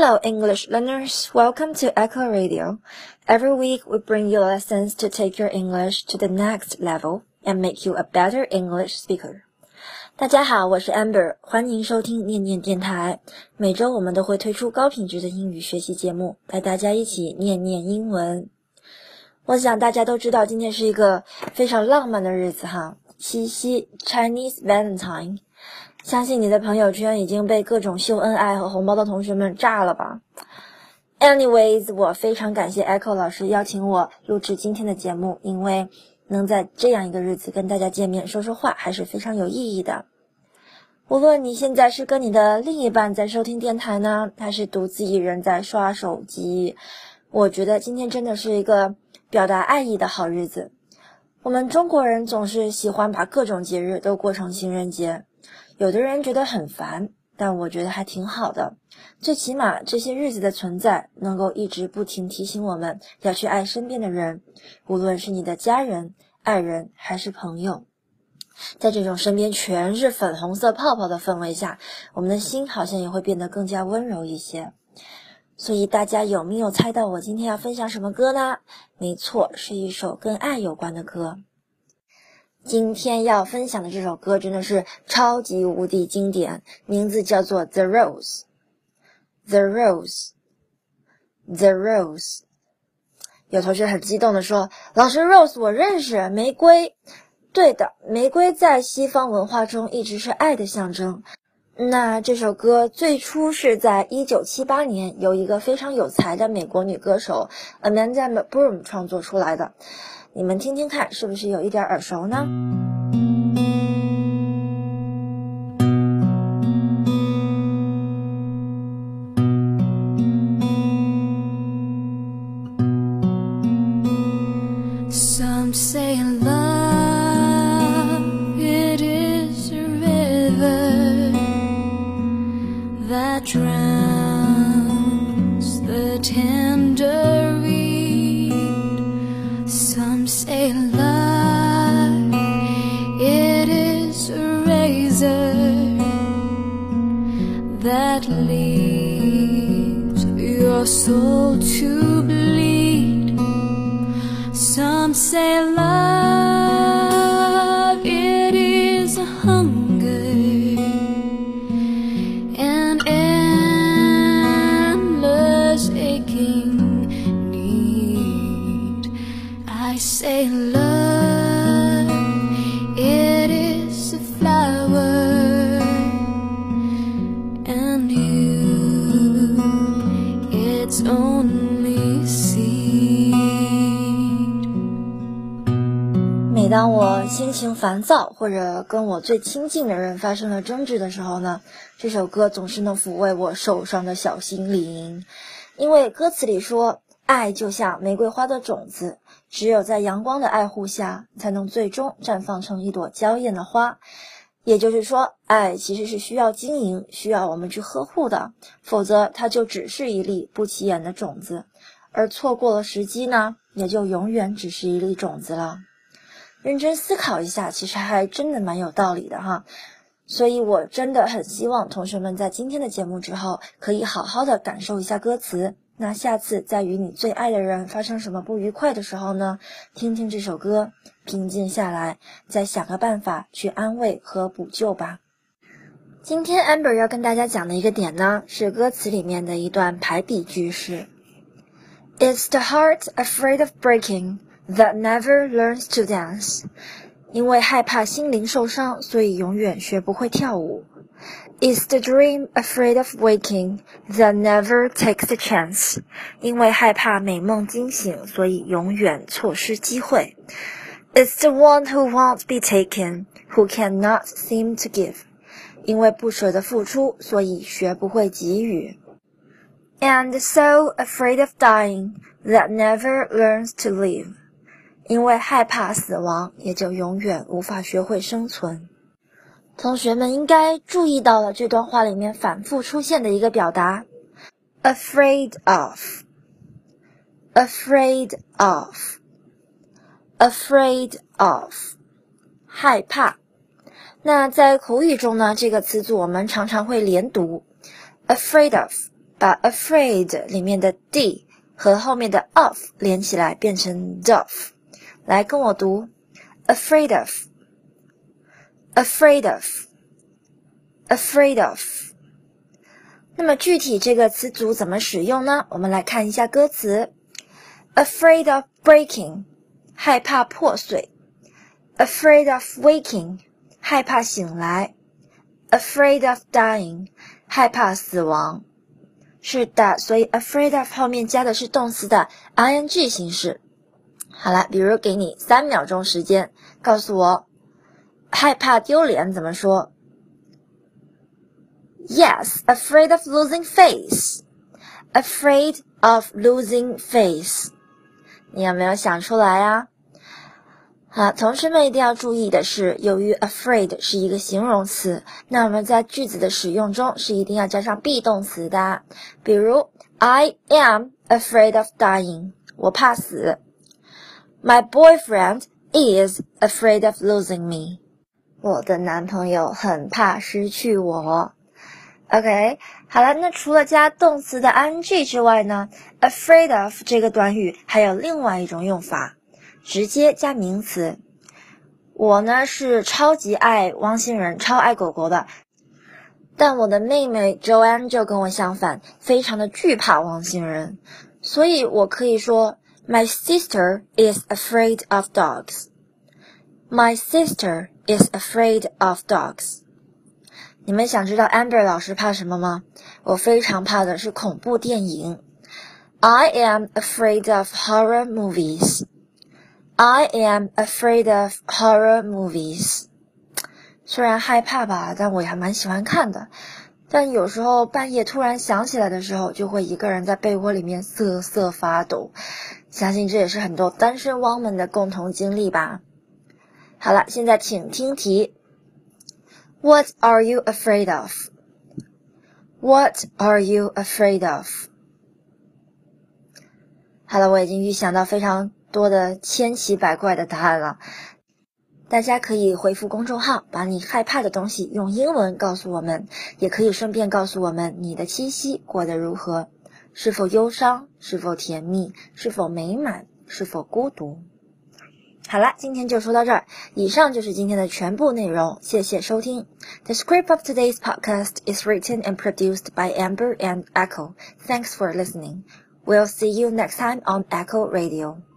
Hello, English learners. Welcome to Echo Radio. Every week, we bring you lessons to take your English to the next level and make you a better English speaker. 大家好，我是 Amber，欢迎收听念念电台。每周我们都会推出高品质的英语学习节目，带大家一起念念英文。我想大家都知道，今天是一个非常浪漫的日子哈，七夕 Chinese Valentine。 相信你的朋友圈已经被各种秀恩爱和红包的同学们炸了吧？Anyways，我非常感谢 Echo 老师邀请我录制今天的节目，因为能在这样一个日子跟大家见面说说话，还是非常有意义的。无论你现在是跟你的另一半在收听电台呢，还是独自一人在刷手机，我觉得今天真的是一个表达爱意的好日子。我们中国人总是喜欢把各种节日都过成情人节。有的人觉得很烦，但我觉得还挺好的。最起码这些日子的存在，能够一直不停提醒我们要去爱身边的人，无论是你的家人、爱人还是朋友。在这种身边全是粉红色泡泡的氛围下，我们的心好像也会变得更加温柔一些。所以大家有没有猜到我今天要分享什么歌呢？没错，是一首跟爱有关的歌。今天要分享的这首歌真的是超级无敌经典，名字叫做《The Rose》。The Rose，The Rose。有同学很激动的说：“老师，Rose 我认识，玫瑰。”对的，玫瑰在西方文化中一直是爱的象征。那这首歌最初是在一九七八年由一个非常有才的美国女歌手 Amanda Broom 创作出来的。你们听听看，是不是有一点耳熟呢？Is a razor that leaves your soul to bleed. Some say love, 心情烦躁，或者跟我最亲近的人发生了争执的时候呢，这首歌总是能抚慰我受伤的小心灵，因为歌词里说。爱就像玫瑰花的种子，只有在阳光的爱护下，才能最终绽放成一朵娇艳的花。也就是说，爱其实是需要经营，需要我们去呵护的，否则它就只是一粒不起眼的种子，而错过了时机呢，也就永远只是一粒种子了。认真思考一下，其实还真的蛮有道理的哈。所以我真的很希望同学们在今天的节目之后，可以好好的感受一下歌词。那下次在与你最爱的人发生什么不愉快的时候呢？听听这首歌，平静下来，再想个办法去安慰和补救吧。今天 Amber 要跟大家讲的一个点呢，是歌词里面的一段排比句式。It's the heart afraid of breaking that never learns to dance。因为害怕心灵受伤，所以永远学不会跳舞。Is the dream afraid of waking that never takes a chance？因为害怕美梦惊醒，所以永远错失机会。Is the one who won't be taken who cannot seem to give？因为不舍得付出，所以学不会给予。And so afraid of dying that never learns to live？ 因为害怕死亡，也就永远无法学会生存。同学们应该注意到了这段话里面反复出现的一个表达，afraid of，afraid of，afraid of，害怕。那在口语中呢，这个词组我们常常会连读，afraid of 把 afraid 里面的 d 和后面的 of 连起来变成 dof。来跟我读，afraid of，afraid of，afraid of。那么具体这个词组怎么使用呢？我们来看一下歌词：afraid of breaking，害怕破碎；afraid of waking，害怕醒来；afraid of dying，害怕死亡。是的，所以 afraid of 后面加的是动词的 ing 形式。好了，比如给你三秒钟时间，告诉我害怕丢脸怎么说？Yes, afraid of losing face. Afraid of losing face. 你有没有想出来啊？好，同学们一定要注意的是，由于 afraid 是一个形容词，那我们在句子的使用中是一定要加上 be 动词的。比如，I am afraid of dying，我怕死。My boyfriend is afraid of losing me，我的男朋友很怕失去我。OK，好了，那除了加动词的 ing 之外呢，afraid of 这个短语还有另外一种用法。直接加名词。我呢是超级爱汪星人，超爱狗狗的。但我的妹妹 Joanne 就跟我相反，非常的惧怕汪星人。所以我可以说 ，My sister is afraid of dogs. My sister is afraid of dogs. 你们想知道 Amber 老师怕什么吗？我非常怕的是恐怖电影。I am afraid of horror movies. I am afraid of horror movies。虽然害怕吧，但我也还蛮喜欢看的。 但有时候半夜突然想起来的时候，就会一个人在被窝里面瑟瑟发抖。相信这也是很多单身汪们的共同经历吧。好了，现在请听题。What are you afraid of? What are you afraid of? 好了，我已经预想到非常。多的千奇百怪的答案了，大家可以回复公众号，把你害怕的东西用英文告诉我们，也可以顺便告诉我们你的七夕过得如何，是否忧伤，是否甜蜜，是否美满，是否孤独。好了，今天就说到这儿，以上就是今天的全部内容，谢谢收听。The script of today's podcast is written and produced by Amber and Echo. Thanks for listening. We'll see you next time on Echo Radio.